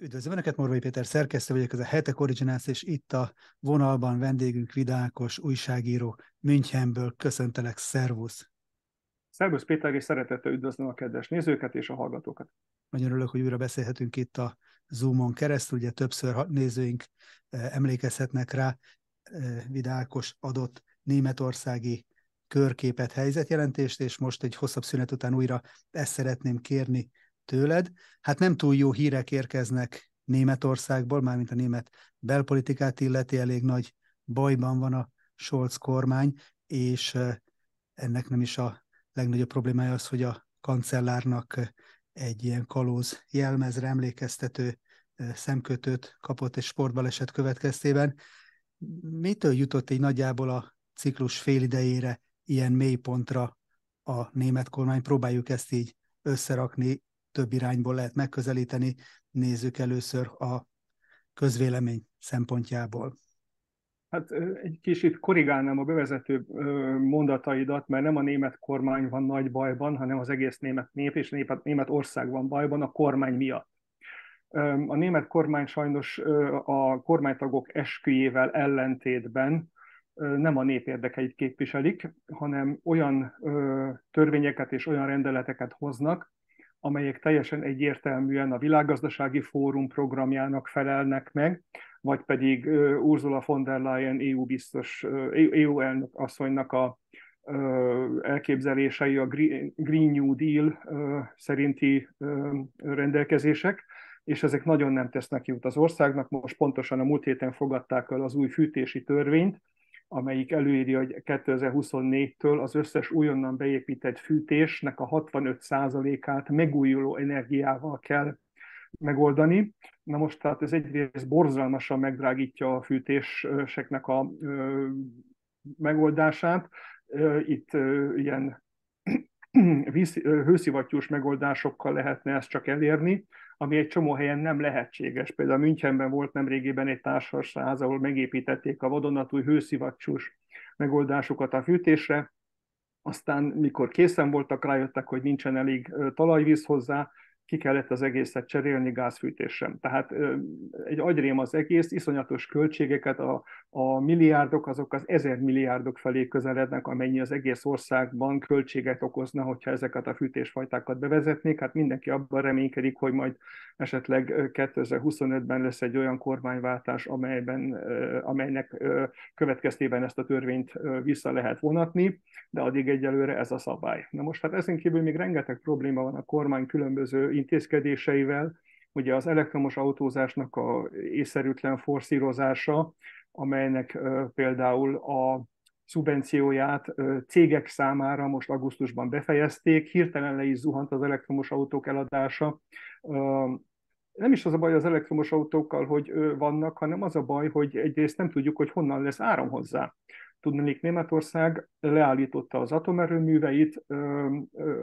Üdvözlöm Önöket, Morvai Péter szerkesztő vagyok, ez a Hetek Originals, és itt a vonalban vendégünk Vidákos, újságíró Münchenből. Köszöntelek, szervusz! Szervusz Péter, és szeretettel üdvözlöm a kedves nézőket és a hallgatókat. Nagyon örülök, hogy újra beszélhetünk itt a Zoomon keresztül, ugye többször nézőink eh, emlékezhetnek rá, eh, Vidákos adott németországi körképet, helyzetjelentést, és most egy hosszabb szünet után újra ezt szeretném kérni tőled. Hát nem túl jó hírek érkeznek Németországból, mármint a német belpolitikát illeti, elég nagy bajban van a Scholz kormány, és ennek nem is a legnagyobb problémája az, hogy a kancellárnak egy ilyen kalóz jelmezre emlékeztető szemkötőt kapott egy sportbaleset következtében. Mitől jutott egy nagyjából a ciklus félidejére ilyen mélypontra a német kormány? Próbáljuk ezt így összerakni több irányból lehet megközelíteni. Nézzük először a közvélemény szempontjából. Hát egy kicsit korrigálnám a bevezető mondataidat, mert nem a német kormány van nagy bajban, hanem az egész német nép és német, ország van bajban a kormány miatt. A német kormány sajnos a kormánytagok esküjével ellentétben nem a nép érdekeit képviselik, hanem olyan törvényeket és olyan rendeleteket hoznak, amelyek teljesen egyértelműen a világgazdasági fórum programjának felelnek meg, vagy pedig Ursula von der Leyen EU biztos, EU elnök asszonynak a elképzelései a Green New Deal szerinti rendelkezések, és ezek nagyon nem tesznek jót az országnak. Most pontosan a múlt héten fogadták el az új fűtési törvényt, amelyik előírja, hogy 2024-től az összes újonnan beépített fűtésnek a 65%-át megújuló energiával kell megoldani. Na most tehát ez egyrészt borzalmasan megdrágítja a fűtéseknek a ö, megoldását. Itt ö, ilyen hőszivattyús megoldásokkal lehetne ezt csak elérni, ami egy csomó helyen nem lehetséges. Például Münchenben volt nemrégiben egy társasház, ahol megépítették a vadonatúj hőszivattyús megoldásokat a fűtésre, aztán mikor készen voltak, rájöttek, hogy nincsen elég talajvíz hozzá, ki kellett az egészet cserélni gázfűtésre. Tehát egy agyrém az egész, iszonyatos költségeket, a, a milliárdok azok az ezer milliárdok felé közelednek, amennyi az egész országban költséget okozna, hogyha ezeket a fűtésfajtákat bevezetnék. Hát mindenki abban reménykedik, hogy majd esetleg 2025-ben lesz egy olyan kormányváltás, amelyben, amelynek következtében ezt a törvényt vissza lehet vonatni, de addig egyelőre ez a szabály. Na most hát ezen kívül még rengeteg probléma van a kormány különböző intézkedéseivel, ugye az elektromos autózásnak a észszerűtlen forszírozása, amelynek például a szubvencióját cégek számára most augusztusban befejezték, hirtelen le is zuhant az elektromos autók eladása. Nem is az a baj az elektromos autókkal, hogy vannak, hanem az a baj, hogy egyrészt nem tudjuk, hogy honnan lesz áram hozzá. Tudnék, Németország leállította az atomerőműveit,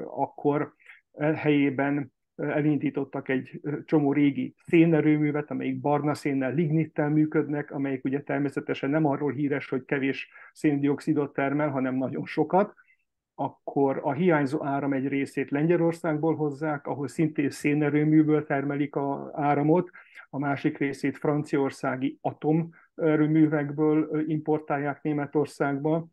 akkor helyében elindítottak egy csomó régi szénerőművet, amelyik barna szénnel, lignittel működnek, amelyik ugye természetesen nem arról híres, hogy kevés széndiokszidot termel, hanem nagyon sokat, akkor a hiányzó áram egy részét Lengyelországból hozzák, ahol szintén szénerőműből termelik a áramot, a másik részét franciaországi atomerőművekből importálják Németországba,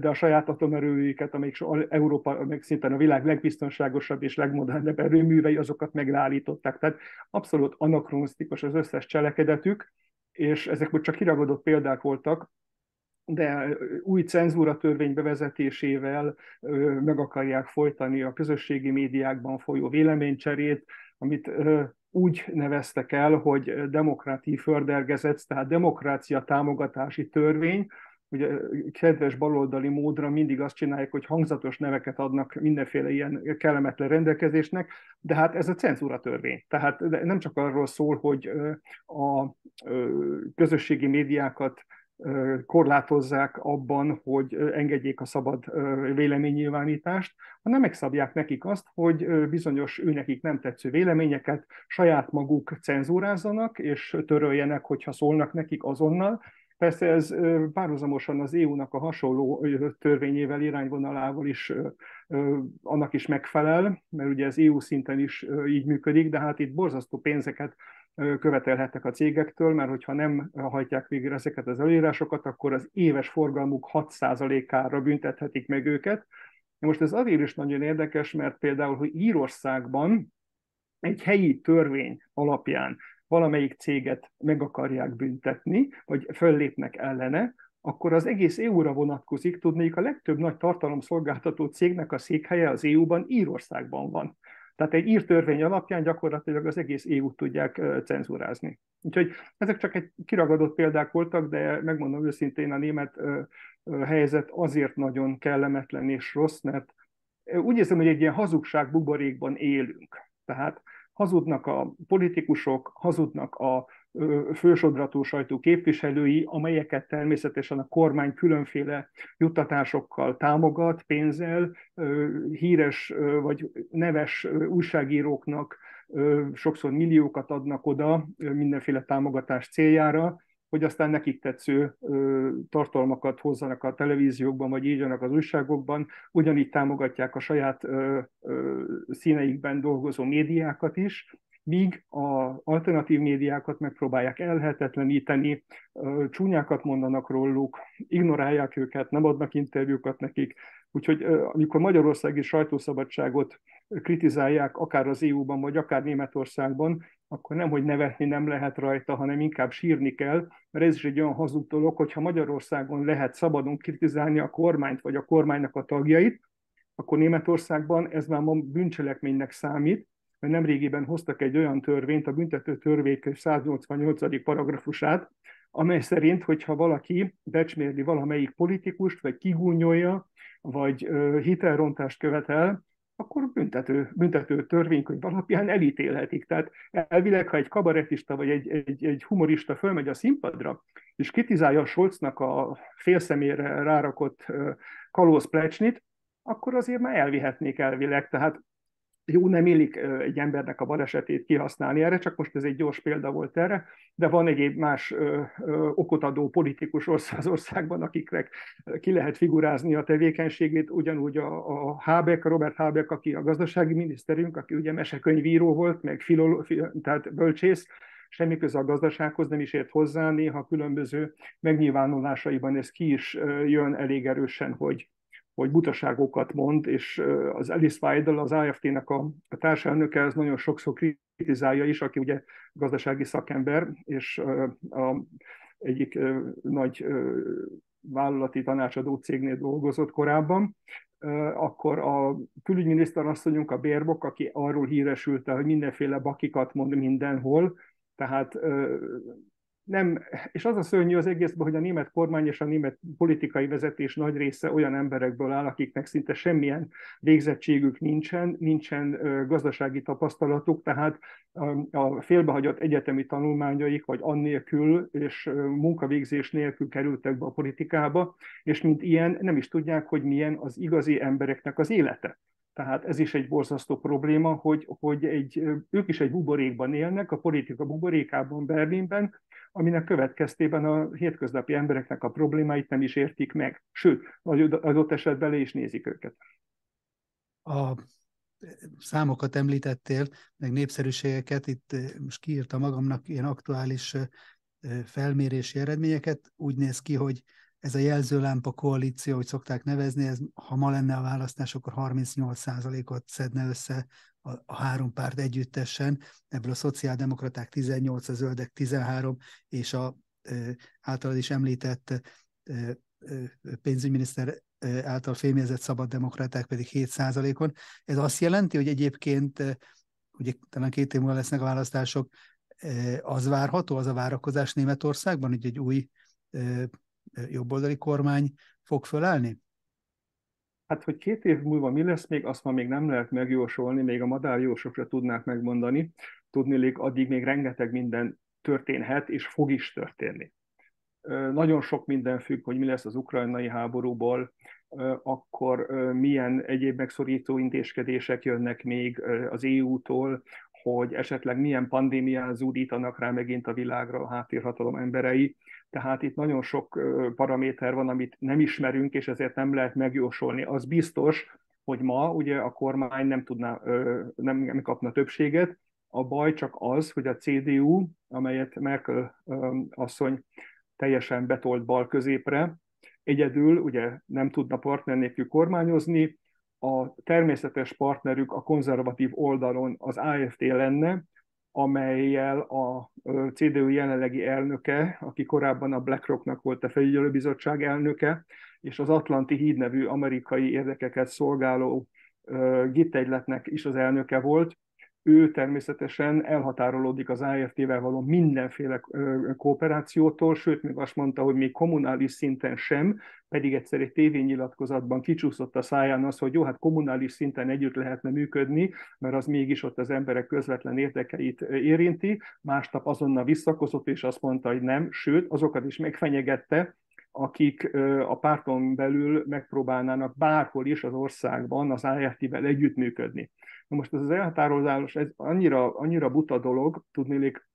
de a saját atomerőjüket, amelyik Európa, meg szinte a világ legbiztonságosabb és legmodernebb erőművei, azokat megállították. Tehát abszolút anakronisztikus az összes cselekedetük, és ezek most csak kiragadott példák voltak, de új cenzúra törvény bevezetésével meg akarják folytani a közösségi médiákban folyó véleménycserét, amit úgy neveztek el, hogy demokráti fördergezet, tehát demokrácia támogatási törvény, ugye kedves baloldali módra mindig azt csinálják, hogy hangzatos neveket adnak mindenféle ilyen kellemetlen rendelkezésnek, de hát ez a cenzúra törvény. Tehát nem csak arról szól, hogy a közösségi médiákat korlátozzák abban, hogy engedjék a szabad véleménynyilvánítást, hanem megszabják nekik azt, hogy bizonyos őnekik nem tetsző véleményeket saját maguk cenzúrázzanak, és töröljenek, hogyha szólnak nekik azonnal, Persze ez párhuzamosan az EU-nak a hasonló törvényével, irányvonalával is annak is megfelel, mert ugye az EU szinten is így működik, de hát itt borzasztó pénzeket követelhetnek a cégektől, mert hogyha nem hajtják végre ezeket az előírásokat, akkor az éves forgalmuk 6%-ára büntethetik meg őket. Most ez azért is nagyon érdekes, mert például, hogy Írországban egy helyi törvény alapján valamelyik céget meg akarják büntetni, vagy föllépnek ellene, akkor az egész EU-ra vonatkozik, tudnék a legtöbb nagy tartalomszolgáltató cégnek a székhelye az EU-ban Írországban van. Tehát egy ír törvény alapján gyakorlatilag az egész EU-t tudják cenzúrázni. Úgyhogy ezek csak egy kiragadott példák voltak, de megmondom őszintén, a német helyzet azért nagyon kellemetlen és rossz, mert úgy érzem, hogy egy ilyen hazugság buborékban élünk. Tehát hazudnak a politikusok, hazudnak a fősodratú sajtó képviselői, amelyeket természetesen a kormány különféle juttatásokkal támogat, pénzzel, híres vagy neves újságíróknak sokszor milliókat adnak oda mindenféle támogatás céljára, hogy aztán nekik tetsző tartalmakat hozzanak a televíziókban, vagy írjanak az újságokban, ugyanígy támogatják a saját színeikben dolgozó médiákat is, míg a alternatív médiákat megpróbálják elhetetleníteni, csúnyákat mondanak róluk, ignorálják őket, nem adnak interjúkat nekik. Úgyhogy amikor magyarországi sajtószabadságot kritizálják, akár az EU-ban, vagy akár Németországban, akkor nem, hogy nevetni nem lehet rajta, hanem inkább sírni kell, mert ez is egy olyan hazug dolog, hogyha Magyarországon lehet szabadon kritizálni a kormányt, vagy a kormánynak a tagjait, akkor Németországban ez már ma bűncselekménynek számít, mert nemrégiben hoztak egy olyan törvényt, a büntető törvény 188. paragrafusát, amely szerint, hogyha valaki becsmérli valamelyik politikust, vagy kigúnyolja, vagy hitelrontást követel, akkor büntető, büntető törvénykönyv alapján elítélhetik. Tehát elvileg, ha egy kabaretista vagy egy, egy, egy humorista fölmegy a színpadra, és kritizálja a Scholznak a félszemére rárakott kalóz plecsnit, akkor azért már elvihetnék elvileg. Tehát jó, nem illik egy embernek a balesetét kihasználni erre, csak most ez egy gyors példa volt erre, de van egyéb más okot adó politikus az országban, akiknek ki lehet figurázni a tevékenységét, ugyanúgy a, a Habeck, Robert Habeck, aki a gazdasági miniszterünk, aki ugye mesekönyvíró volt, meg filolo, tehát bölcsész, semmi köze a gazdasághoz, nem is ért hozzá, néha különböző megnyilvánulásaiban ez ki is jön elég erősen, hogy hogy butaságokat mond, és az Alice Weidel, az AFT-nek a, a társelnöke, ez nagyon sokszor kritizálja is, aki ugye gazdasági szakember, és a, egyik nagy vállalati tanácsadó cégnél dolgozott korábban, akkor a külügyminiszter asszonyunk, a Bérbok, aki arról híresült, hogy mindenféle bakikat mond mindenhol, tehát nem, és az a szörnyű az egészben, hogy a német kormány és a német politikai vezetés nagy része olyan emberekből áll, akiknek szinte semmilyen végzettségük nincsen, nincsen gazdasági tapasztalatuk, tehát a félbehagyott egyetemi tanulmányaik, vagy annélkül és munkavégzés nélkül kerültek be a politikába, és mint ilyen nem is tudják, hogy milyen az igazi embereknek az élete. Tehát ez is egy borzasztó probléma, hogy, hogy egy, ők is egy buborékban élnek, a politika buborékában Berlinben, aminek következtében a hétköznapi embereknek a problémáit nem is értik meg. Sőt, adott esetben le is nézik őket. A számokat említettél, meg népszerűségeket, itt eh, most kiírta magamnak ilyen aktuális eh, felmérési eredményeket. Úgy néz ki, hogy ez a jelzőlámpa koalíció, hogy szokták nevezni, ez, ha ma lenne a választás, akkor 38%-ot szedne össze a, a három párt együttesen, ebből a szociáldemokraták 18, a zöldek 13, és a e, általad is említett e, pénzügyminiszter által fémjelzett szabaddemokraták pedig 7%-on. Ez azt jelenti, hogy egyébként, ugye talán két év múlva lesznek a választások, az várható, az a várakozás Németországban, hogy egy új jobboldali kormány fog fölállni? Hát, hogy két év múlva mi lesz még, azt ma még nem lehet megjósolni, még a madárjósokra tudnák megmondani. Tudnélik, addig még rengeteg minden történhet, és fog is történni. Nagyon sok minden függ, hogy mi lesz az ukrajnai háborúból, akkor milyen egyéb megszorító intézkedések jönnek még az EU-tól, hogy esetleg milyen pandémián zúdítanak rá megint a világra a háttérhatalom emberei. Tehát itt nagyon sok paraméter van, amit nem ismerünk, és ezért nem lehet megjósolni. Az biztos, hogy ma ugye a kormány nem tudná, nem, kapna többséget, A baj csak az, hogy a CDU, amelyet Merkel asszony teljesen betolt bal középre, egyedül ugye nem tudna partner kormányozni, a természetes partnerük a konzervatív oldalon az AFD lenne, amelyel a CDU jelenlegi elnöke, aki korábban a BlackRocknak volt a felügyelőbizottság elnöke, és az Atlanti Híd nevű amerikai érdekeket szolgáló gittegyletnek is az elnöke volt, ő természetesen elhatárolódik az AFT-vel való mindenféle kooperációtól, sőt, még azt mondta, hogy még kommunális szinten sem, pedig egyszer egy tévényilatkozatban kicsúszott a száján az, hogy jó, hát kommunális szinten együtt lehetne működni, mert az mégis ott az emberek közvetlen érdekeit érinti, másnap azonnal visszakozott, és azt mondta, hogy nem, sőt, azokat is megfenyegette, akik a párton belül megpróbálnának bárhol is az országban az AFT-vel együttműködni. Na most ez az elhatározás, ez annyira, annyira buta dolog, tudnélik,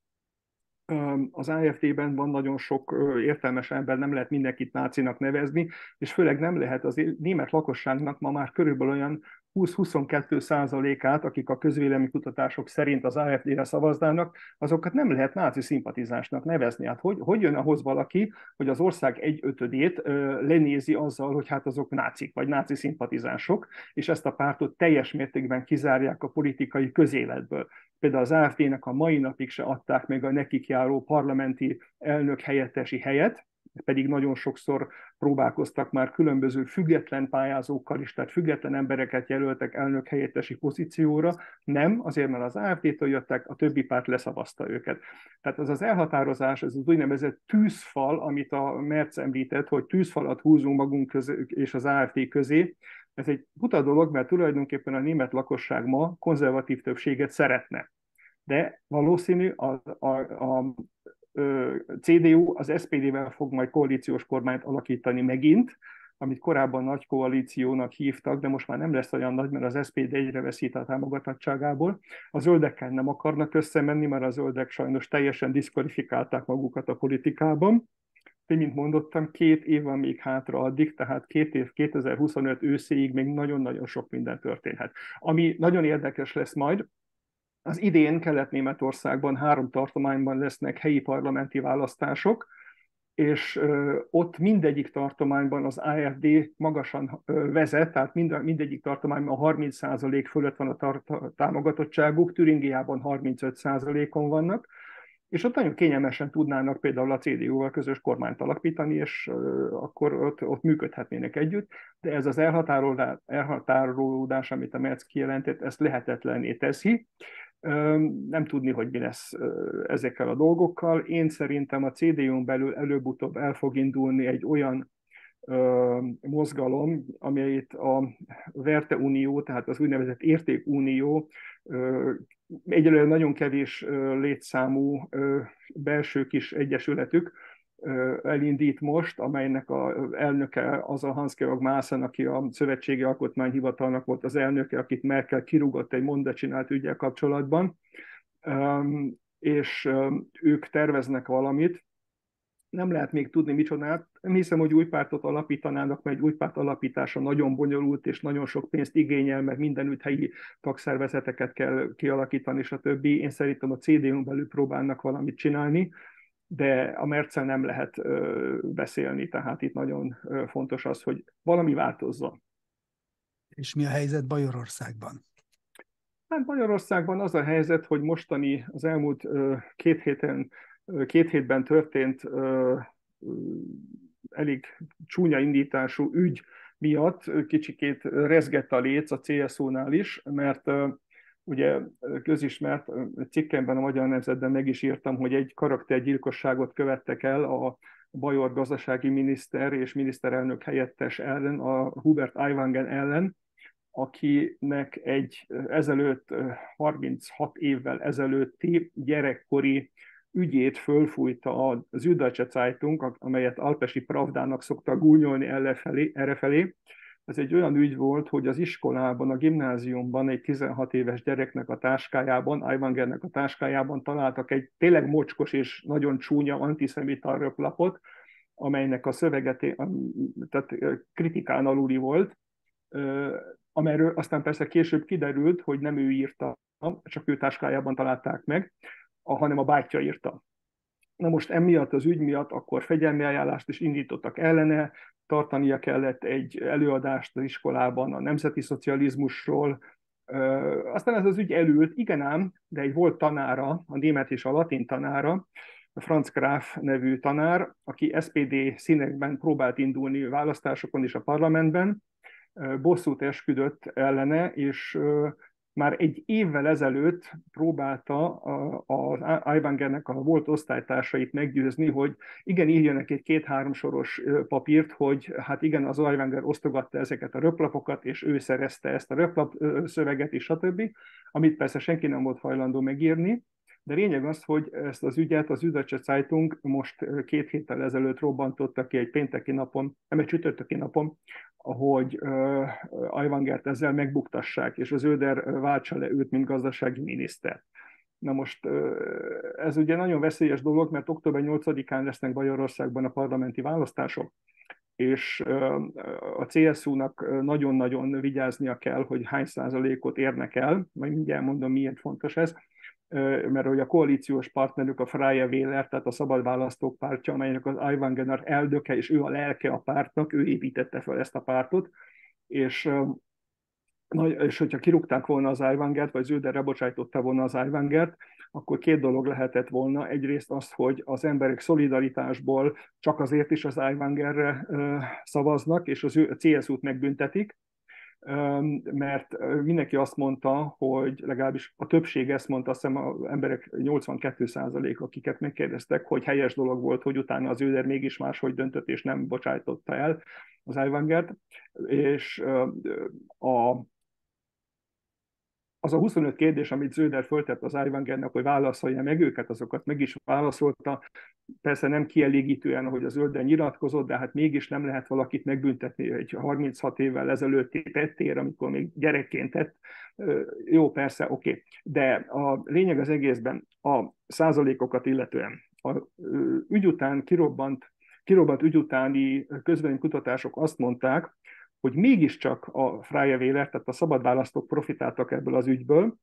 az AFT-ben van nagyon sok értelmes ember, nem lehet mindenkit nácinak nevezni, és főleg nem lehet az német lakosságnak ma már körülbelül olyan 20-22 százalékát, akik a közvéleménykutatások szerint az AFD-re szavaznának, azokat nem lehet náci szimpatizásnak nevezni. Hát hogy, hogy jön ahhoz valaki, hogy az ország egy ötödét lenézi azzal, hogy hát azok nácik, vagy náci szimpatizások, és ezt a pártot teljes mértékben kizárják a politikai közéletből. Például az AFD-nek a mai napig se adták meg a nekik járó parlamenti elnök helyettesi helyet, pedig nagyon sokszor próbálkoztak már különböző független pályázókkal is, tehát független embereket jelöltek elnök helyettesi pozícióra, nem, azért mert az AFD-től jöttek, a többi párt leszavazta őket. Tehát az az elhatározás, ez az úgynevezett tűzfal, amit a Merc említett, hogy tűzfalat húzunk magunk közé, és az AFD közé, ez egy buta dolog, mert tulajdonképpen a német lakosság ma konzervatív többséget szeretne. De valószínű a, a, a CDU az SPD-vel fog majd koalíciós kormányt alakítani megint, amit korábban nagy koalíciónak hívtak, de most már nem lesz olyan nagy, mert az SPD egyre veszít a támogatottságából. A zöldekkel nem akarnak összemenni, mert a zöldek sajnos teljesen diszkvalifikálták magukat a politikában. De, mint mondottam, két év van még hátra addig, tehát két év, 2025 őszéig még nagyon-nagyon sok minden történhet. Ami nagyon érdekes lesz majd, az idén Kelet-Németországban három tartományban lesznek helyi parlamenti választások, és ott mindegyik tartományban az AFD magasan vezet, tehát mind, mindegyik tartományban 30% fölött van a támogatottságuk, Türingiában 35%-on vannak, és ott nagyon kényelmesen tudnának például a CDU-val közös kormányt alapítani, és akkor ott, ott működhetnének együtt, de ez az elhatárolódás, elhatárolódás amit a Merz kijelentett, ezt lehetetlené teszi, nem tudni, hogy mi lesz ezekkel a dolgokkal. Én szerintem a CDU-n belül előbb-utóbb el fog indulni egy olyan mozgalom, amelyet a Verte Unió, tehát az úgynevezett Értékunió egyelőre nagyon kevés létszámú belső kis egyesületük, elindít most, amelynek a elnöke az a Hans-Georg Maassen, aki a Szövetségi Alkotmányhivatalnak volt az elnöke, akit Merkel kirúgott egy mondat csinált ügyel kapcsolatban, és ők terveznek valamit, nem lehet még tudni micsodát. Nem hiszem, hogy új pártot alapítanának, mert egy új párt alapítása nagyon bonyolult, és nagyon sok pénzt igényel, mert mindenütt helyi tagszervezeteket kell kialakítani, és a többi. Én szerintem a CDU-n belül próbálnak valamit csinálni de a Mercel nem lehet beszélni, tehát itt nagyon fontos az, hogy valami változzon. És mi a helyzet Bajorországban? Hát Magyarországban az a helyzet, hogy mostani az elmúlt két héten, két hétben történt elég csúnya indítású ügy miatt kicsikét rezgett a léc a CSU-nál is, mert ugye közismert cikkemben a Magyar Nemzetben meg is írtam, hogy egy karaktergyilkosságot követtek el a Bajor gazdasági miniszter és miniszterelnök helyettes ellen, a Hubert Aiwangen ellen, akinek egy ezelőtt, 36 évvel ezelőtti gyerekkori ügyét fölfújta a Süddeutsche Zeitung, amelyet Alpesi Pravdának szokta gúnyolni errefelé, ez egy olyan ügy volt, hogy az iskolában, a gimnáziumban egy 16 éves gyereknek a táskájában, Aiwangernek a táskájában találtak egy tényleg mocskos és nagyon csúnya antiszemita röplapot, amelynek a szövege tehát kritikán aluli volt, amerről aztán persze később kiderült, hogy nem ő írta, csak ő táskájában találták meg, hanem a bátyja írta. Na most emiatt az ügy miatt akkor fegyelmi ajánlást is indítottak ellene, tartania kellett egy előadást az iskolában a nemzeti szocializmusról, aztán ez az ügy elült, igen ám, de egy volt tanára, a német és a latin tanára, a Franz Graf nevű tanár, aki SPD színekben próbált indulni választásokon és a parlamentben, bosszút esküdött ellene, és már egy évvel ezelőtt próbálta az Aiwangernek a volt osztálytársait meggyőzni, hogy igen, írjanak egy két-három soros papírt, hogy hát igen, az Aiwanger osztogatta ezeket a röplapokat, és ő szerezte ezt a röplap szöveget, és stb., amit persze senki nem volt hajlandó megírni, de lényeg az, hogy ezt az ügyet az Üdöcse Zeitung most két héttel ezelőtt robbantotta ki egy pénteki napon, nem egy csütörtöki napon, hogy uh, Ajvangert ezzel megbuktassák, és az Öder váltsa le őt, mint gazdasági miniszter. Na most ez ugye nagyon veszélyes dolog, mert október 8-án lesznek Bajorországban a parlamenti választások, és a CSU-nak nagyon-nagyon vigyáznia kell, hogy hány százalékot érnek el, majd mindjárt mondom, miért fontos ez, mert hogy a koalíciós partnerük a Freie Wähler, tehát a Szabad Választók pártja, amelynek az Aiwanger eldöke, és ő a lelke a pártnak, ő építette fel ezt a pártot, és és hogyha kirúgták volna az Aiwangert, vagy Zöder rebocsájtotta volna az Aiwangert, akkor két dolog lehetett volna. Egyrészt az, hogy az emberek szolidaritásból csak azért is az Aiwangerre szavaznak, és az ő CSU-t megbüntetik, mert mindenki azt mondta, hogy legalábbis a többség ezt mondta, azt hiszem az emberek 82% akiket megkérdeztek, hogy helyes dolog volt, hogy utána az őder mégis máshogy döntött, és nem bocsájtotta el az Ivangert, és a, az a 25 kérdés, amit Zöder föltett az Ivangernek, hogy válaszolja meg őket, azokat meg is válaszolta, persze nem kielégítően, ahogy az Zölden nyilatkozott, de hát mégis nem lehet valakit megbüntetni egy 36 évvel ezelőtti tettér, amikor még gyerekként tett. Jó, persze, oké. Okay. De a lényeg az egészben a százalékokat illetően. A ügy után kirobbant, kirobbant ügy utáni kutatások azt mondták, hogy mégiscsak a Freie Wähler, tehát a szabadválasztók profitáltak ebből az ügyből,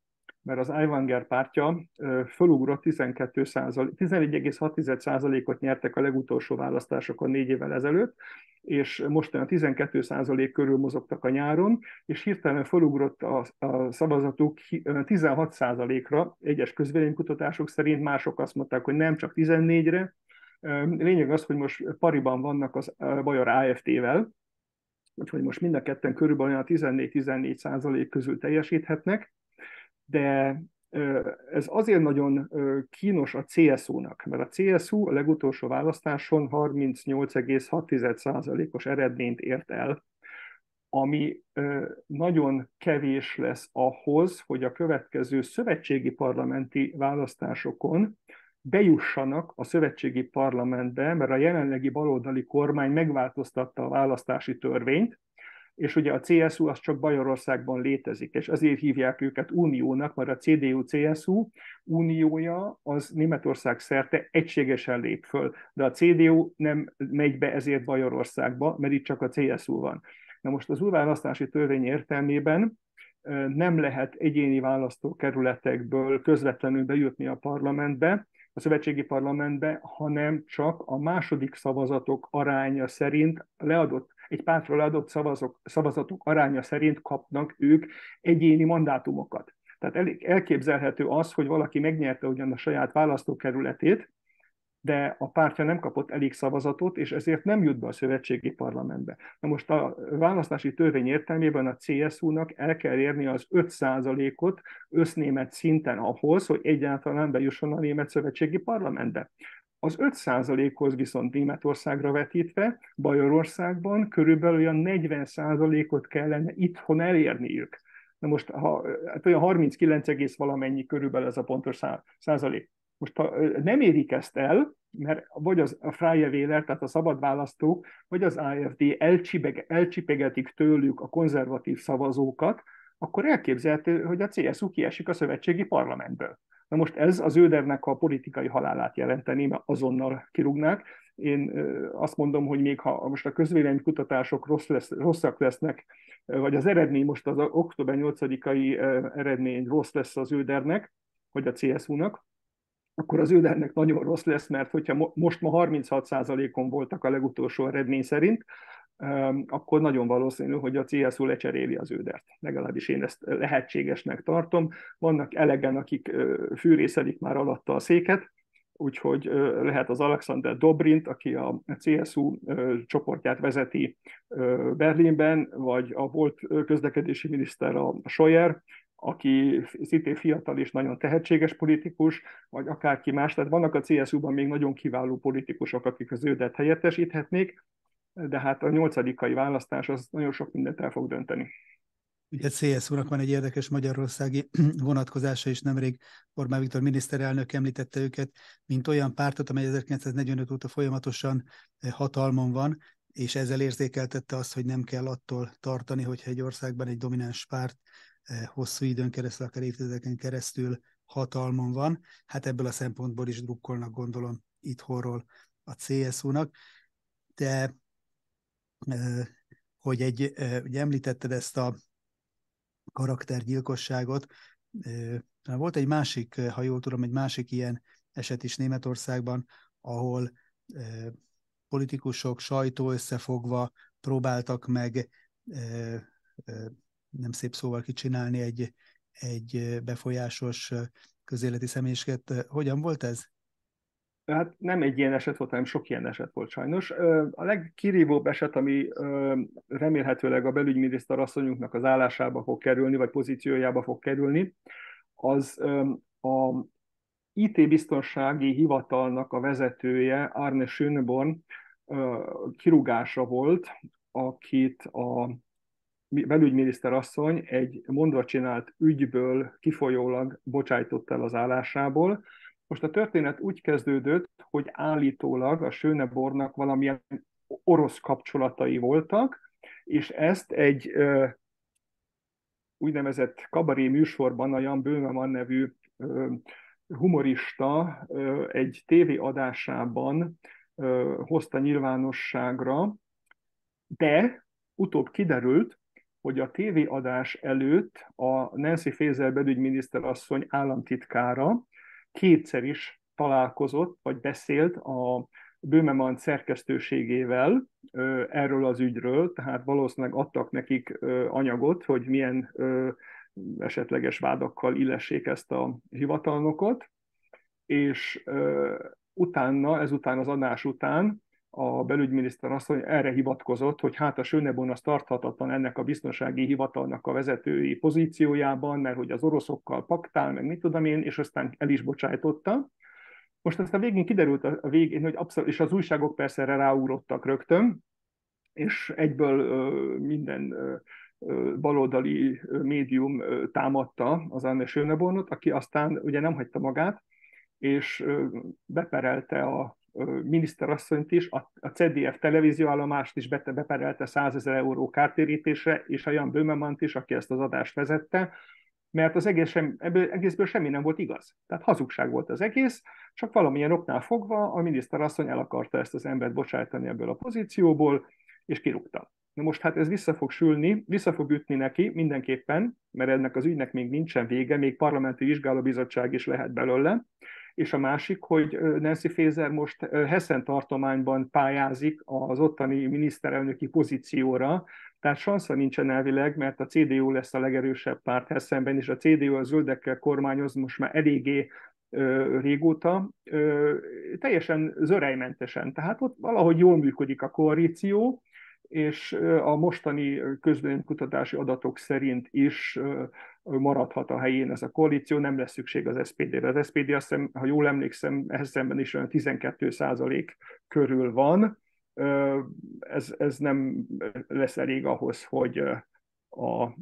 mert az Aiwanger pártja fölugrott 11,6%-ot nyertek a legutolsó választásokon négy évvel ezelőtt, és mostan a 12% körül mozogtak a nyáron, és hirtelen fölugrott a, a szavazatuk 16%-ra, egyes közvéleménykutatások szerint mások azt mondták, hogy nem csak 14-re. Lényeg az, hogy most pariban vannak az Bajor AFT-vel, úgyhogy most mind a ketten körülbelül a 14-14 százalék közül teljesíthetnek, de ez azért nagyon kínos a CSU-nak, mert a CSU a legutolsó választáson 38,6%-os eredményt ért el, ami nagyon kevés lesz ahhoz, hogy a következő szövetségi parlamenti választásokon bejussanak a szövetségi parlamentbe, mert a jelenlegi baloldali kormány megváltoztatta a választási törvényt, és ugye a CSU az csak Bajorországban létezik, és ezért hívják őket uniónak, mert a CDU-CSU uniója az Németország szerte egységesen lép föl, de a CDU nem megy be ezért Bajorországba, mert itt csak a CSU van. Na most az új választási törvény értelmében nem lehet egyéni választókerületekből közvetlenül bejutni a parlamentbe, a szövetségi parlamentbe, hanem csak a második szavazatok aránya szerint leadott egy pártról leadott szavazok, szavazatok aránya szerint kapnak ők egyéni mandátumokat. Tehát elég elképzelhető az, hogy valaki megnyerte ugyan a saját választókerületét, de a pártja nem kapott elég szavazatot, és ezért nem jut be a szövetségi parlamentbe. Na most a választási törvény értelmében a CSU-nak el kell érni az 5%-ot össznémet szinten ahhoz, hogy egyáltalán bejusson a német szövetségi parlamentbe. Az 5%-hoz viszont Németországra vetítve, Bajorországban körülbelül olyan 40%-ot kellene itthon elérniük. Na most ha, hát olyan 39, valamennyi körülbelül ez a pontos százalék. Most ha nem érik ezt el, mert vagy az a Freie Wähler, tehát a szabad választók, vagy az AFD elcsipeg, elcsipegetik tőlük a konzervatív szavazókat, akkor elképzelhető, hogy a CSU kiesik a szövetségi parlamentből. Na most ez az ődernek a politikai halálát jelenteni, mert azonnal kirúgnák. Én azt mondom, hogy még ha most a közvéleménykutatások rossz lesz, rosszak lesznek vagy az eredmény, most az október 8-ai eredmény rossz lesz az ődernek, vagy a CSU-nak, akkor az ődernek nagyon rossz lesz, mert hogyha most ma 36%-on voltak a legutolsó eredmény szerint, akkor nagyon valószínű, hogy a CSU lecseréli az ődert. Legalábbis én ezt lehetségesnek tartom. Vannak elegen, akik fűrészelik már alatta a széket, úgyhogy lehet az Alexander Dobrint, aki a CSU csoportját vezeti Berlinben, vagy a volt közlekedési miniszter a Scheuer, aki szintén fiatal és nagyon tehetséges politikus, vagy akárki más. Tehát vannak a CSU-ban még nagyon kiváló politikusok, akik az ődet helyettesíthetnék, de hát a nyolcadikai választás az nagyon sok mindent el fog dönteni. Ugye CSU-nak van egy érdekes magyarországi vonatkozása, és nemrég Orbán Viktor miniszterelnök említette őket, mint olyan pártot, amely 1945 óta folyamatosan eh, hatalmon van, és ezzel érzékeltette azt, hogy nem kell attól tartani, hogyha egy országban egy domináns párt hosszú időn keresztül, akár évtizedeken keresztül hatalmon van. Hát ebből a szempontból is drukkolnak, gondolom, itthonról a CSU-nak. De hogy egy, ugye említetted ezt a karaktergyilkosságot. Volt egy másik, ha jól tudom, egy másik ilyen eset is Németországban, ahol politikusok sajtó összefogva próbáltak meg nem szép szóval kicsinálni egy, egy befolyásos közéleti személyiséget. Hogyan volt ez? Hát nem egy ilyen eset volt, hanem sok ilyen eset volt sajnos. A legkirívóbb eset, ami remélhetőleg a belügyminiszter asszonyunknak az állásába fog kerülni, vagy pozíciójába fog kerülni, az a IT-biztonsági hivatalnak a vezetője, Arne Schönborn, kirúgása volt, akit a belügyminiszter asszony egy mondva csinált ügyből kifolyólag bocsájtott el az állásából, most a történet úgy kezdődött, hogy állítólag a Sönebornak valamilyen orosz kapcsolatai voltak, és ezt egy ö, úgynevezett kabaré műsorban a Jan Böhmermann nevű ö, humorista ö, egy tévéadásában hozta nyilvánosságra, de utóbb kiderült, hogy a tévéadás előtt a Nancy Faeser belügyminiszter asszony államtitkára kétszer is találkozott, vagy beszélt a Böhmemann szerkesztőségével erről az ügyről, tehát valószínűleg adtak nekik anyagot, hogy milyen esetleges vádakkal illessék ezt a hivatalnokot, és utána, ezután az adás után a belügyminiszter asszony erre hivatkozott, hogy hát a Sönebon az tarthatatlan ennek a biztonsági hivatalnak a vezetői pozíciójában, mert hogy az oroszokkal paktál, meg mit tudom én, és aztán el is bocsájtotta. Most a végén kiderült a végén, hogy abszolút, és az újságok persze erre ráúrottak rögtön, és egyből minden baloldali médium támadta az Anne Schönebornot, aki aztán ugye nem hagyta magát, és beperelte a miniszterasszonyt is, a CDF televízióállomást is beperelte 100 ezer euró kártérítésre, és a Jan Böhmemant is, aki ezt az adást vezette, mert az egész sem, ebből, egészből semmi nem volt igaz. Tehát hazugság volt az egész, csak valamilyen oknál fogva a miniszterasszony el akarta ezt az embert bocsájtani ebből a pozícióból, és kirúgta. Na most hát ez vissza fog sülni, vissza fog ütni neki mindenképpen, mert ennek az ügynek még nincsen vége, még parlamenti vizsgálóbizottság is lehet belőle, és a másik, hogy Nancy Faeser most Hessen tartományban pályázik az ottani miniszterelnöki pozícióra, tehát sansza nincsen elvileg, mert a CDU lesz a legerősebb párt Hessenben, és a CDU a zöldekkel kormányoz most már eléggé régóta, teljesen zörejmentesen. Tehát ott valahogy jól működik a koalíció, és a mostani közvéleménykutatási adatok szerint is maradhat a helyén ez a koalíció, nem lesz szükség az SPD-re. Az SPD, azt ha jól emlékszem, ehhez szemben is olyan 12 százalék körül van. Ez, ez nem lesz elég ahhoz, hogy a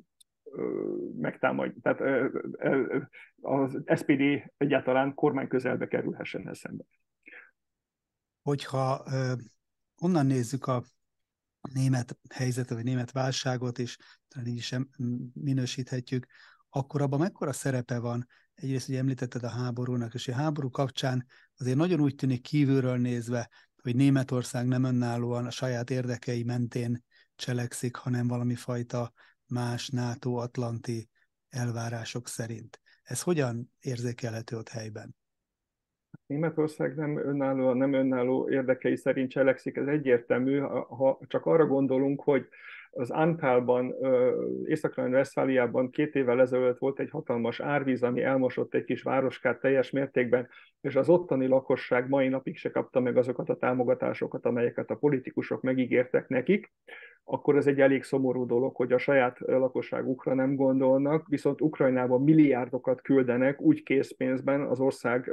megtámadj, tehát az SPD egyáltalán kormány közelbe kerülhessen ehhez szemben. Hogyha onnan nézzük a német helyzetet, vagy német válságot, és talán így is minősíthetjük, akkor abban mekkora szerepe van, egyrészt hogy említetted a háborúnak, és a háború kapcsán azért nagyon úgy tűnik kívülről nézve, hogy Németország nem önállóan a saját érdekei mentén cselekszik, hanem valami fajta más NATO-atlanti elvárások szerint. Ez hogyan érzékelhető ott helyben? Németország nem önálló, nem önálló érdekei szerint cselekszik, ez egyértelmű, ha csak arra gondolunk, hogy az Antálban, észak Westfáliában két évvel ezelőtt volt egy hatalmas árvíz, ami elmosott egy kis városkát teljes mértékben, és az ottani lakosság mai napig se kapta meg azokat a támogatásokat, amelyeket a politikusok megígértek nekik, akkor ez egy elég szomorú dolog, hogy a saját lakosságukra nem gondolnak, viszont Ukrajnában milliárdokat küldenek úgy készpénzben az ország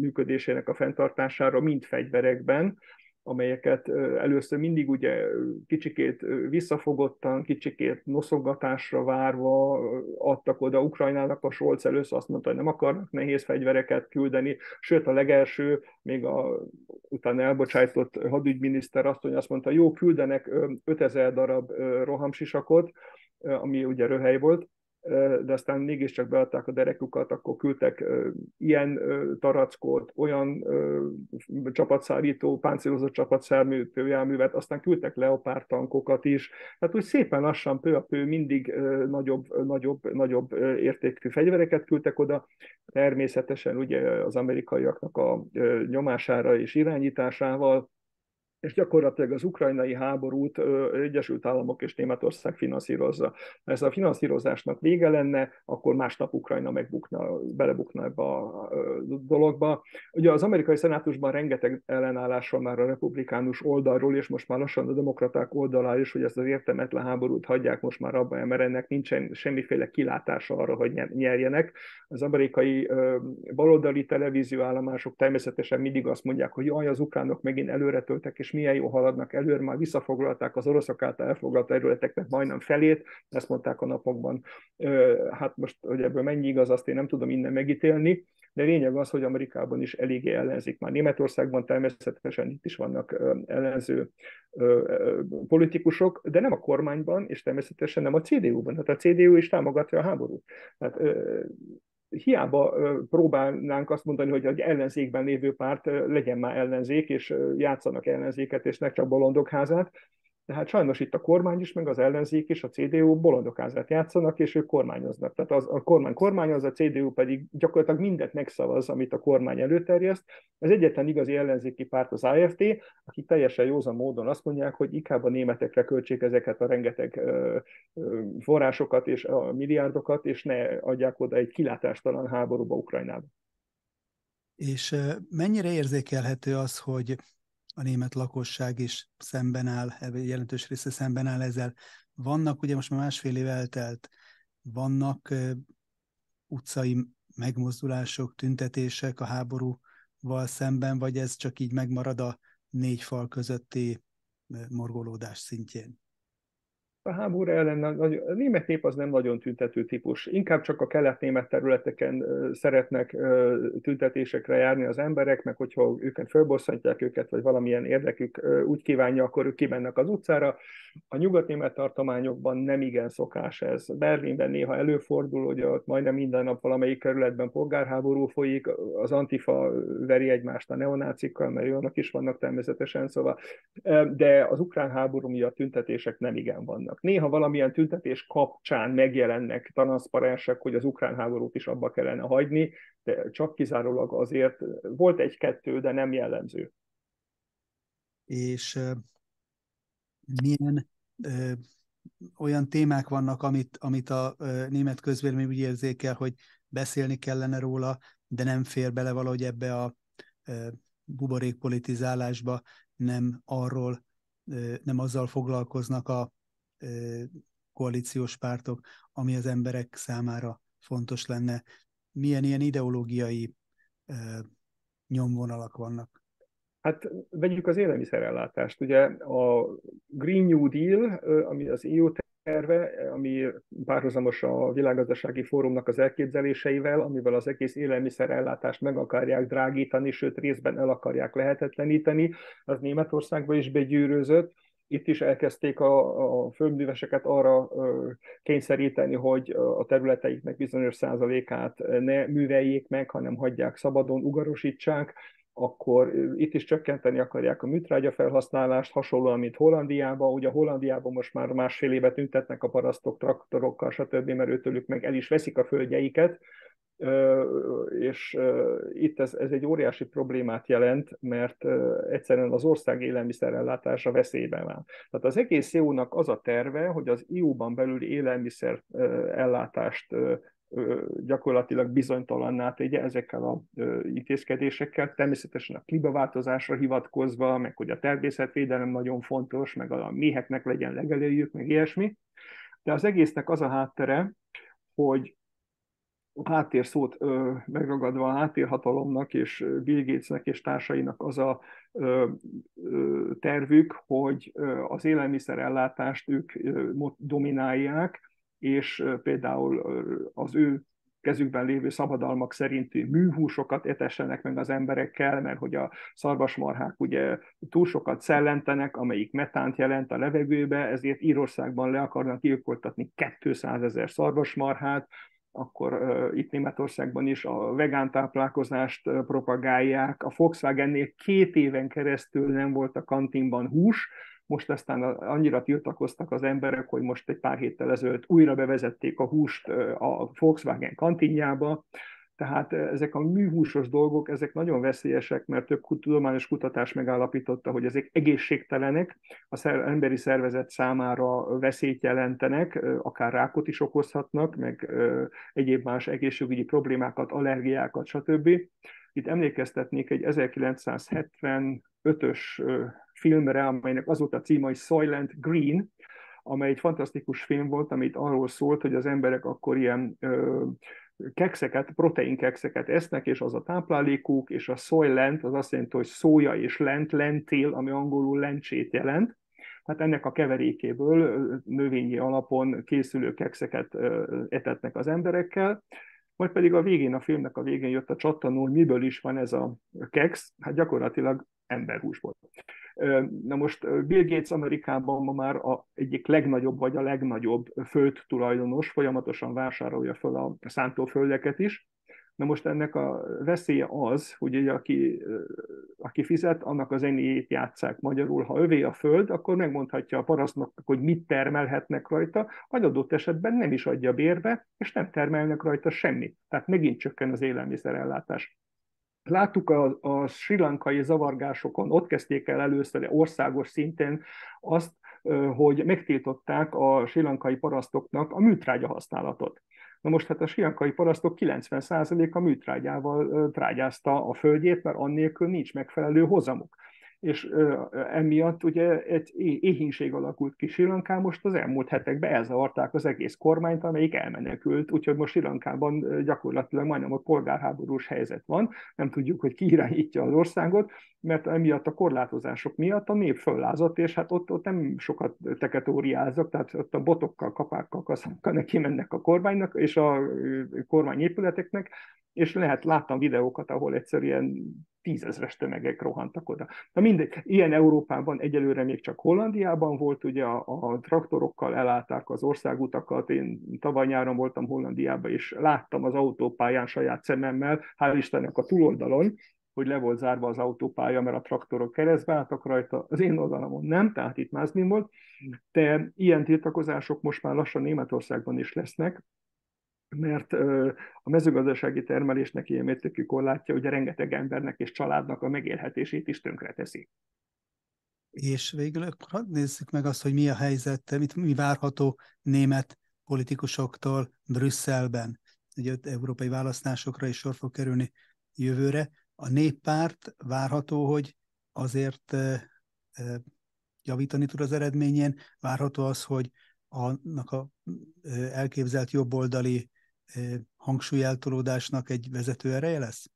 működésének a fenntartására, mint fegyverekben, amelyeket először mindig ugye kicsikét visszafogottan, kicsikét noszogatásra várva adtak oda Ukrajnának. A Scholz először azt mondta, hogy nem akarnak nehéz fegyvereket küldeni, sőt a legelső, még a utána elbocsájtott hadügyminiszter hogy azt mondta, jó, küldenek 5000 darab rohamsisakot, ami ugye röhely volt, de aztán mégiscsak beadták a derekukat, akkor küldtek ilyen tarackót, olyan csapatszállító, páncélozott csapatszállító járművet, aztán küldtek leopárt tankokat is. Tehát úgy szépen lassan, pő a pő mindig nagyobb, nagyobb, nagyobb értékű fegyvereket küldtek oda. Természetesen ugye az amerikaiaknak a nyomására és irányításával, és gyakorlatilag az ukrajnai háborút Egyesült Államok és Németország finanszírozza. Ha ez a finanszírozásnak vége lenne, akkor másnap Ukrajna megbukna, belebukna ebbe a dologba. Ugye az amerikai szenátusban rengeteg ellenállás van már a republikánus oldalról, és most már lassan a demokraták oldaláról is, hogy ezt az értelmetlen háborút hagyják most már abba, mert ennek nincsen semmiféle kilátása arra, hogy nyerjenek. Az amerikai baloldali televízióállomások természetesen mindig azt mondják, hogy jaj, az ukránok megint előre töltek, és milyen jó haladnak előre, már visszafoglalták az oroszok által elfoglalt területeknek majdnem felét, ezt mondták a napokban. Hát most, hogy ebből mennyi igaz, azt én nem tudom innen megítélni, de lényeg az, hogy Amerikában is eléggé ellenzik. Már Németországban természetesen itt is vannak ellenző politikusok, de nem a kormányban, és természetesen nem a CDU-ban. Tehát a CDU is támogatja a háborút. Tehát hiába próbálnánk azt mondani, hogy egy ellenzékben lévő párt legyen már ellenzék, és játszanak ellenzéket, és ne csak bolondok házát, de hát sajnos itt a kormány is, meg az ellenzék is, a CDU bolondokázát játszanak, és ők kormányoznak. Tehát az, a kormány kormányoz, a CDU pedig gyakorlatilag mindent megszavaz, amit a kormány előterjeszt. Az egyetlen igazi ellenzéki párt az AFT, akik teljesen józan módon azt mondják, hogy inkább a németekre költsék ezeket a rengeteg ö, ö, forrásokat és a milliárdokat, és ne adják oda egy kilátástalan háborúba Ukrajnába. És mennyire érzékelhető az, hogy a német lakosság is szemben áll, jelentős része szemben áll ezzel. Vannak, ugye most már másfél év eltelt, vannak uh, utcai megmozdulások, tüntetések a háborúval szemben, vagy ez csak így megmarad a négy fal közötti morgolódás szintjén? A háború ellen a német nép az nem nagyon tüntető típus. Inkább csak a kelet-német területeken szeretnek tüntetésekre járni az emberek, meg hogyha őket fölbosszantják őket, vagy valamilyen érdekük úgy kívánja, akkor ők kimennek az utcára. A nyugat-német tartományokban nem igen szokás ez. Berlinben néha előfordul, hogy ott majdnem minden nap valamelyik kerületben polgárháború folyik, az antifa veri egymást a neonácikkal, mert olyanok is vannak természetesen, szóval. De az ukrán háború miatt tüntetések nem igen vannak vannak. Néha valamilyen tüntetés kapcsán megjelennek transzparensek, hogy az ukrán háborút is abba kellene hagyni, de csak kizárólag azért volt egy-kettő, de nem jellemző. És milyen uh, olyan témák vannak, amit, amit a uh, német közvélemény úgy érzékel, hogy beszélni kellene róla, de nem fér bele valahogy ebbe a uh, buborékpolitizálásba, nem arról, nem azzal foglalkoznak a koalíciós pártok, ami az emberek számára fontos lenne. Milyen ilyen ideológiai nyomvonalak vannak? Hát vegyük az élelmiszerellátást. Ugye a Green New Deal, ami az EU terve, ami párhuzamos a világgazdasági fórumnak az elképzeléseivel, amivel az egész élelmiszerellátást meg akarják drágítani, sőt részben el akarják lehetetleníteni, az Németországba is begyűrőzött itt is elkezdték a, a földműveseket arra kényszeríteni, hogy a területeiknek bizonyos százalékát ne műveljék meg, hanem hagyják szabadon, ugarosítsák. akkor itt is csökkenteni akarják a műtrágya felhasználást, hasonlóan, mint Hollandiában. Ugye Hollandiában most már másfél évet üntetnek a parasztok traktorokkal, stb., mert őtőlük meg el is veszik a földjeiket, és itt ez, ez egy óriási problémát jelent, mert egyszerűen az ország élelmiszerellátása veszélyben van. Tehát az egész EU-nak az a terve, hogy az EU-ban belüli élelmiszer ellátást gyakorlatilag bizonytalanná tegye ezekkel a intézkedésekkel, természetesen a klímaváltozásra hivatkozva, meg hogy a természetvédelem nagyon fontos, meg a méheknek legyen legelőjük, meg ilyesmi. De az egésznek az a háttere, hogy a háttérszót ö, megragadva a háttérhatalomnak és Bill Gatesnek és társainak az a tervük, hogy az élelmiszerellátást ők dominálják, és például az ő kezükben lévő szabadalmak szerinti műhúsokat etessenek meg az emberekkel, mert hogy a szarvasmarhák ugye túl sokat szellentenek, amelyik metánt jelent a levegőbe, ezért Írországban le akarnak gyilkoltatni 200 ezer szarvasmarhát, akkor itt Németországban is a vegán táplálkozást propagálják. A Volkswagennél két éven keresztül nem volt a kantinban hús, most aztán annyira tiltakoztak az emberek, hogy most egy pár héttel ezelőtt újra bevezették a húst a Volkswagen kantinjába, tehát ezek a műhúsos dolgok, ezek nagyon veszélyesek, mert több tudományos kutatás megállapította, hogy ezek egészségtelenek, az emberi szervezet számára veszélyt jelentenek, akár rákot is okozhatnak, meg egyéb más egészségügyi problémákat, allergiákat, stb. Itt emlékeztetnék egy 1975-ös filmre, amelynek az volt a címe, hogy Soylent Green, amely egy fantasztikus film volt, amit arról szólt, hogy az emberek akkor ilyen kekszeket, proteinkekszeket esznek, és az a táplálékuk, és a soylent az azt jelenti, hogy szója és lent, lentél, ami angolul lencsét jelent. Hát ennek a keverékéből növényi alapon készülő kekszeket etetnek az emberekkel, majd pedig a végén, a filmnek a végén jött a csattanó, hogy miből is van ez a keksz, hát gyakorlatilag emberhúsból. Na most Bill Gates Amerikában ma már a egyik legnagyobb, vagy a legnagyobb földtulajdonos, folyamatosan vásárolja föl a szántóföldeket is. Na most ennek a veszélye az, hogy ugye, aki, aki fizet, annak az zenéjét játszák magyarul. Ha övé a föld, akkor megmondhatja a parasztnak, hogy mit termelhetnek rajta, vagy adott esetben nem is adja bérbe, és nem termelnek rajta semmit. Tehát megint csökken az élelmiszerellátás. Láttuk a, a sri lankai zavargásokon, ott kezdték el először országos szinten azt, hogy megtiltották a sri lankai parasztoknak a műtrágya használatot. Na most hát a siankai parasztok 90%-a műtrágyával trágyázta a földjét, mert annélkül nincs megfelelő hozamuk és emiatt ugye egy éhínség alakult ki Sri Lankán, most az elmúlt hetekben elzavarták az egész kormányt, amelyik elmenekült, úgyhogy most Sri Lankában gyakorlatilag majdnem a polgárháborús helyzet van, nem tudjuk, hogy ki irányítja az országot, mert emiatt a korlátozások miatt a nép föllázott, és hát ott, ott nem sokat teketóriázok, tehát ott a botokkal, kapákkal, kaszakkal neki mennek a kormánynak és a kormányépületeknek, és lehet, láttam videókat, ahol egyszerűen tízezres tömegek rohantak oda. Na mindegy, ilyen Európában egyelőre még csak Hollandiában volt, ugye a, a traktorokkal elállták az országutakat, én tavaly nyáron voltam Hollandiában, és láttam az autópályán saját szememmel, hál' Istennek a túloldalon, hogy le volt zárva az autópálya, mert a traktorok keresztbe álltak rajta, az én oldalamon nem, tehát itt mázni volt, de ilyen tiltakozások most már lassan Németországban is lesznek, mert a mezőgazdasági termelésnek ilyen mértékű korlátja, ugye rengeteg embernek és családnak a megélhetését is tönkreteszi. És végül hadd nézzük meg azt, hogy mi a helyzet, mit, mi várható német politikusoktól Brüsszelben. Ugye európai választásokra is sor fog kerülni jövőre. A néppárt várható, hogy azért javítani tud az eredményén, várható az, hogy annak a elképzelt jobboldali hangsúlyeltolódásnak egy vezető ereje lesz?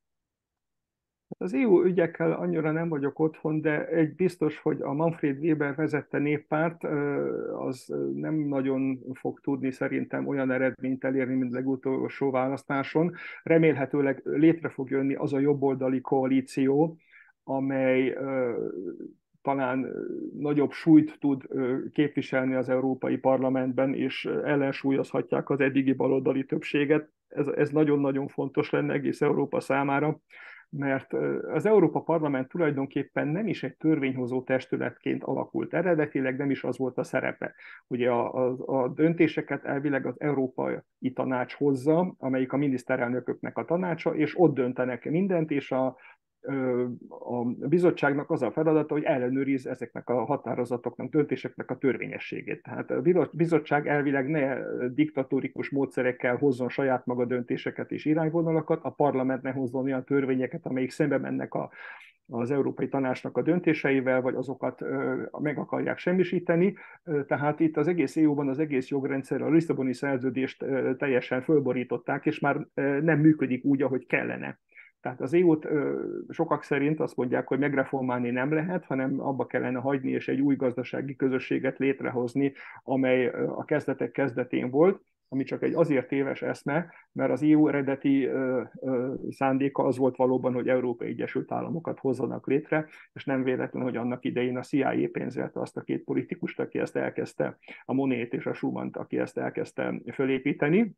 Az EU ügyekkel annyira nem vagyok otthon, de egy biztos, hogy a Manfred Weber vezette néppárt, az nem nagyon fog tudni szerintem olyan eredményt elérni, mint legutolsó választáson. Remélhetőleg létre fog jönni az a jobboldali koalíció, amely talán nagyobb súlyt tud képviselni az Európai Parlamentben, és ellensúlyozhatják az eddigi baloldali többséget. Ez, ez nagyon-nagyon fontos lenne egész Európa számára, mert az Európa Parlament tulajdonképpen nem is egy törvényhozó testületként alakult eredetileg, nem is az volt a szerepe. Ugye a, a, a döntéseket elvileg az Európai Tanács hozza, amelyik a miniszterelnököknek a tanácsa, és ott döntenek mindent, és a, a bizottságnak az a feladata, hogy ellenőriz ezeknek a határozatoknak, döntéseknek a törvényességét. Tehát a bizottság elvileg ne diktatórikus módszerekkel hozzon saját maga döntéseket és irányvonalakat, a parlament ne hozzon olyan törvényeket, amelyik szembe mennek a, az Európai Tanácsnak a döntéseivel, vagy azokat meg akarják semmisíteni. Tehát itt az egész EU-ban az egész jogrendszer, a Lisszaboni szerződést teljesen fölborították, és már nem működik úgy, ahogy kellene. Tehát az EU-t sokak szerint azt mondják, hogy megreformálni nem lehet, hanem abba kellene hagyni, és egy új gazdasági közösséget létrehozni, amely a kezdetek kezdetén volt, ami csak egy azért éves eszme, mert az EU eredeti ö, ö, szándéka az volt valóban, hogy Európai Egyesült Államokat hozzanak létre, és nem véletlen, hogy annak idején a CIA pénzelte azt a két politikust, aki ezt elkezdte, a Monét és a Schumann, aki ezt elkezdte fölépíteni,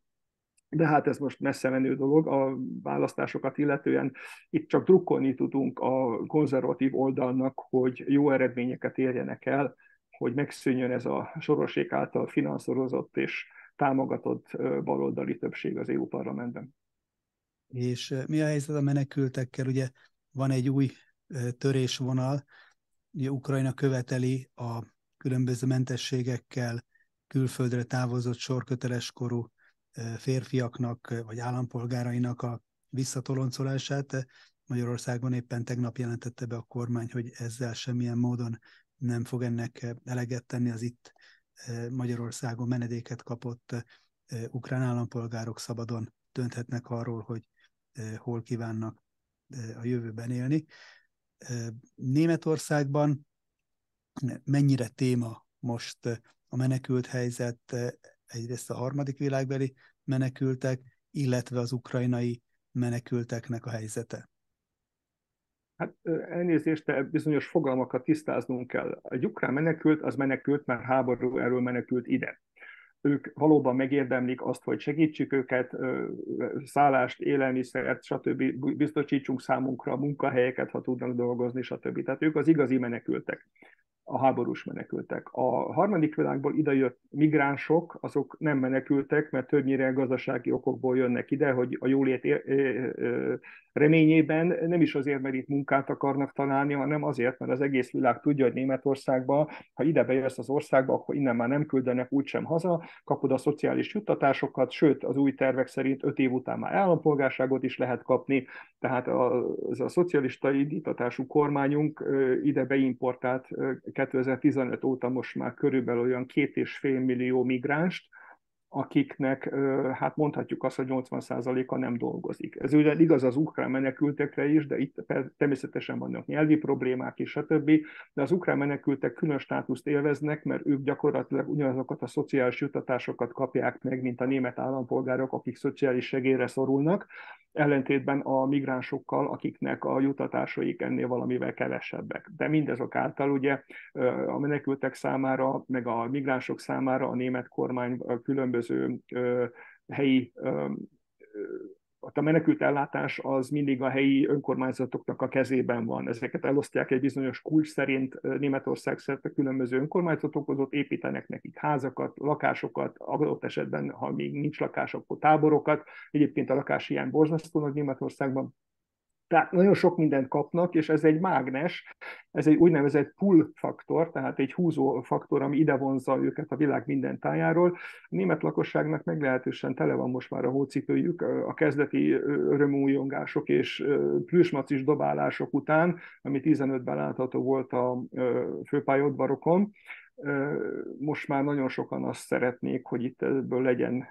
de hát ez most messze menő dolog a választásokat illetően. Itt csak drukkolni tudunk a konzervatív oldalnak, hogy jó eredményeket érjenek el, hogy megszűnjön ez a sorosék által finanszírozott és támogatott baloldali többség az EU parlamentben. És mi a helyzet a menekültekkel? Ugye van egy új törésvonal, ugye Ukrajna követeli a különböző mentességekkel külföldre távozott sorköteles korú férfiaknak vagy állampolgárainak a visszatoloncolását. Magyarországon éppen tegnap jelentette be a kormány, hogy ezzel semmilyen módon nem fog ennek eleget tenni az itt Magyarországon menedéket kapott ukrán állampolgárok szabadon dönthetnek arról, hogy hol kívánnak a jövőben élni. Németországban mennyire téma most a menekült helyzet, egyrészt a harmadik világbeli menekültek, illetve az ukrajnai menekülteknek a helyzete? Hát elnézést, de bizonyos fogalmakat tisztáznunk kell. Egy ukrán menekült, az menekült, mert háború erről menekült ide. Ők valóban megérdemlik azt, hogy segítsük őket, szállást, élelmiszert, stb. biztosítsunk számunkra munkahelyeket, ha tudnak dolgozni, stb. Tehát ők az igazi menekültek a háborús menekültek. A harmadik világból idejött migránsok, azok nem menekültek, mert többnyire gazdasági okokból jönnek ide, hogy a jólét reményében nem is azért, mert itt munkát akarnak találni, hanem azért, mert az egész világ tudja, hogy Németországba, ha ide bejössz az országba, akkor innen már nem küldenek úgysem haza, kapod a szociális juttatásokat, sőt, az új tervek szerint öt év után már állampolgárságot is lehet kapni, tehát az a szocialista indítatású kormányunk ide beimportált 2015 óta most már körülbelül olyan két és fél millió migránst, akiknek hát mondhatjuk azt, hogy 80%-a nem dolgozik. Ez ugye igaz az ukrán menekültekre is, de itt természetesen vannak nyelvi problémák és stb. De az ukrán menekültek külön státuszt élveznek, mert ők gyakorlatilag ugyanazokat a szociális juttatásokat kapják meg, mint a német állampolgárok, akik szociális segélyre szorulnak, ellentétben a migránsokkal, akiknek a jutatásaik ennél valamivel kevesebbek. De mindezok által ugye a menekültek számára, meg a migránsok számára a német kormány különböző helyi a menekült ellátás az mindig a helyi önkormányzatoknak a kezében van. Ezeket elosztják egy bizonyos kulcs szerint Németország szerte különböző önkormányzatokhoz, ott építenek nekik házakat, lakásokat, adott esetben, ha még nincs lakás, akkor táborokat. Egyébként a lakáshiány borzasztó nagy Németországban, tehát nagyon sok mindent kapnak, és ez egy mágnes, ez egy úgynevezett pull faktor, tehát egy húzó faktor, ami ide vonzza őket a világ minden tájáról. A német lakosságnak meglehetősen tele van most már a hócipőjük a kezdeti örömújongások és plüsmacis dobálások után, ami 15-ben látható volt a főpályaudvarokon most már nagyon sokan azt szeretnék, hogy itt ebből legyen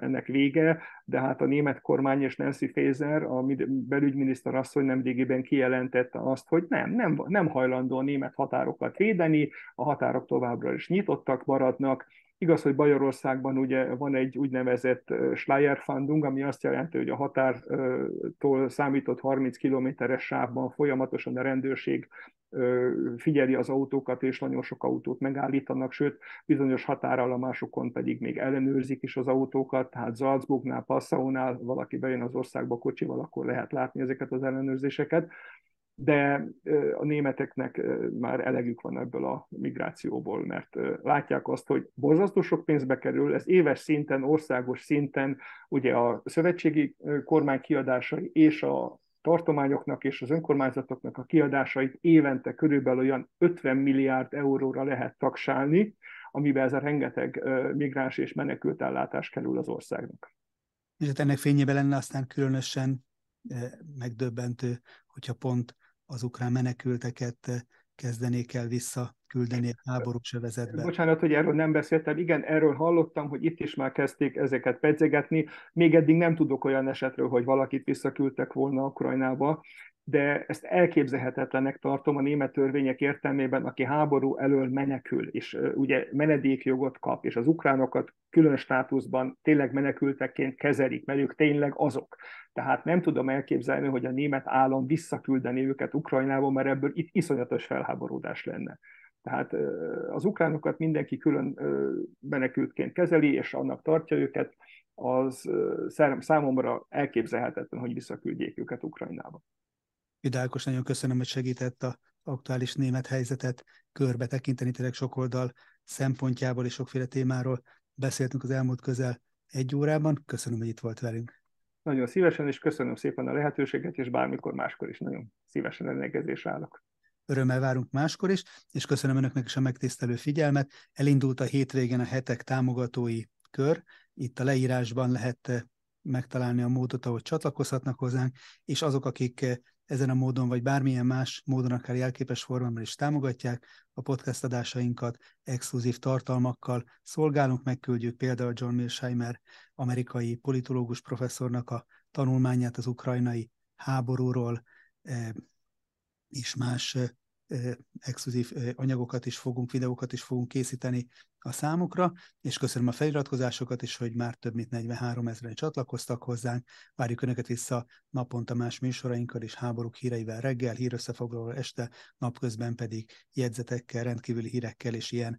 ennek vége, de hát a német kormány és Nancy Faeser, a belügyminiszter asszony nemrégiben kijelentette azt, hogy nem, nem, nem hajlandó a német határokat védeni, a határok továbbra is nyitottak maradnak, Igaz, hogy Bajorországban ugye van egy úgynevezett Schleierfandung, ami azt jelenti, hogy a határtól számított 30 kilométeres sávban folyamatosan a rendőrség figyeli az autókat, és nagyon sok autót megállítanak, sőt, bizonyos határállomásokon pedig még ellenőrzik is az autókat, tehát Salzburgnál, Passaunál valaki bejön az országba kocsival, akkor lehet látni ezeket az ellenőrzéseket de a németeknek már elegük van ebből a migrációból, mert látják azt, hogy borzasztó sok pénzbe kerül, ez éves szinten, országos szinten, ugye a szövetségi kormány kiadásai és a tartományoknak és az önkormányzatoknak a kiadásait évente körülbelül olyan 50 milliárd euróra lehet taksálni, amiben ez a rengeteg migráns és menekült ellátás kerül az országnak. És hát ennek fényében lenne aztán különösen megdöbbentő, hogyha pont az ukrán menekülteket eh, kezdenék el visszaküldeni a háborús övezetbe. Bocsánat, hogy erről nem beszéltem. Igen, erről hallottam, hogy itt is már kezdték ezeket pedzegetni. Még eddig nem tudok olyan esetről, hogy valakit visszaküldtek volna Ukrajnába, de ezt elképzelhetetlenek tartom a német törvények értelmében, aki háború elől menekül, és ugye menedékjogot kap, és az ukránokat külön státuszban tényleg menekültekként kezelik, mert ők tényleg azok. Tehát nem tudom elképzelni, hogy a német állam visszaküldeni őket Ukrajnába, mert ebből itt iszonyatos felháborodás lenne. Tehát az ukránokat mindenki külön menekültként kezeli, és annak tartja őket, az számomra elképzelhetetlen, hogy visszaküldjék őket Ukrajnába. Vidálkos, nagyon köszönöm, hogy segített a aktuális német helyzetet körbe tekinteni, tényleg sok oldal szempontjából és sokféle témáról beszéltünk az elmúlt közel egy órában. Köszönöm, hogy itt volt velünk. Nagyon szívesen, és köszönöm szépen a lehetőséget, és bármikor máskor is nagyon szívesen rendelkezésre állok. Örömmel várunk máskor is, és köszönöm Önöknek is a megtisztelő figyelmet. Elindult a hétvégén a hetek támogatói kör. Itt a leírásban lehet megtalálni a módot, ahogy csatlakozhatnak hozzánk, és azok, akik ezen a módon, vagy bármilyen más módon, akár jelképes formában is támogatják a podcast adásainkat, exkluzív tartalmakkal. Szolgálunk, megküldjük például John Milsheimer, amerikai politológus professzornak a tanulmányát az ukrajnai háborúról, eh, és más eh, exkluzív anyagokat is fogunk, videókat is fogunk készíteni a számukra, és köszönöm a feliratkozásokat is, hogy már több mint 43 ezeren csatlakoztak hozzánk. Várjuk Önöket vissza naponta más műsorainkkal és háborúk híreivel reggel, hírösszefoglaló este, napközben pedig jegyzetekkel, rendkívüli hírekkel és ilyen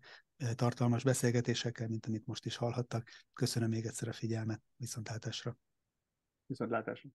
tartalmas beszélgetésekkel, mint amit most is hallhattak. Köszönöm még egyszer a figyelmet, viszontlátásra. Viszontlátásra.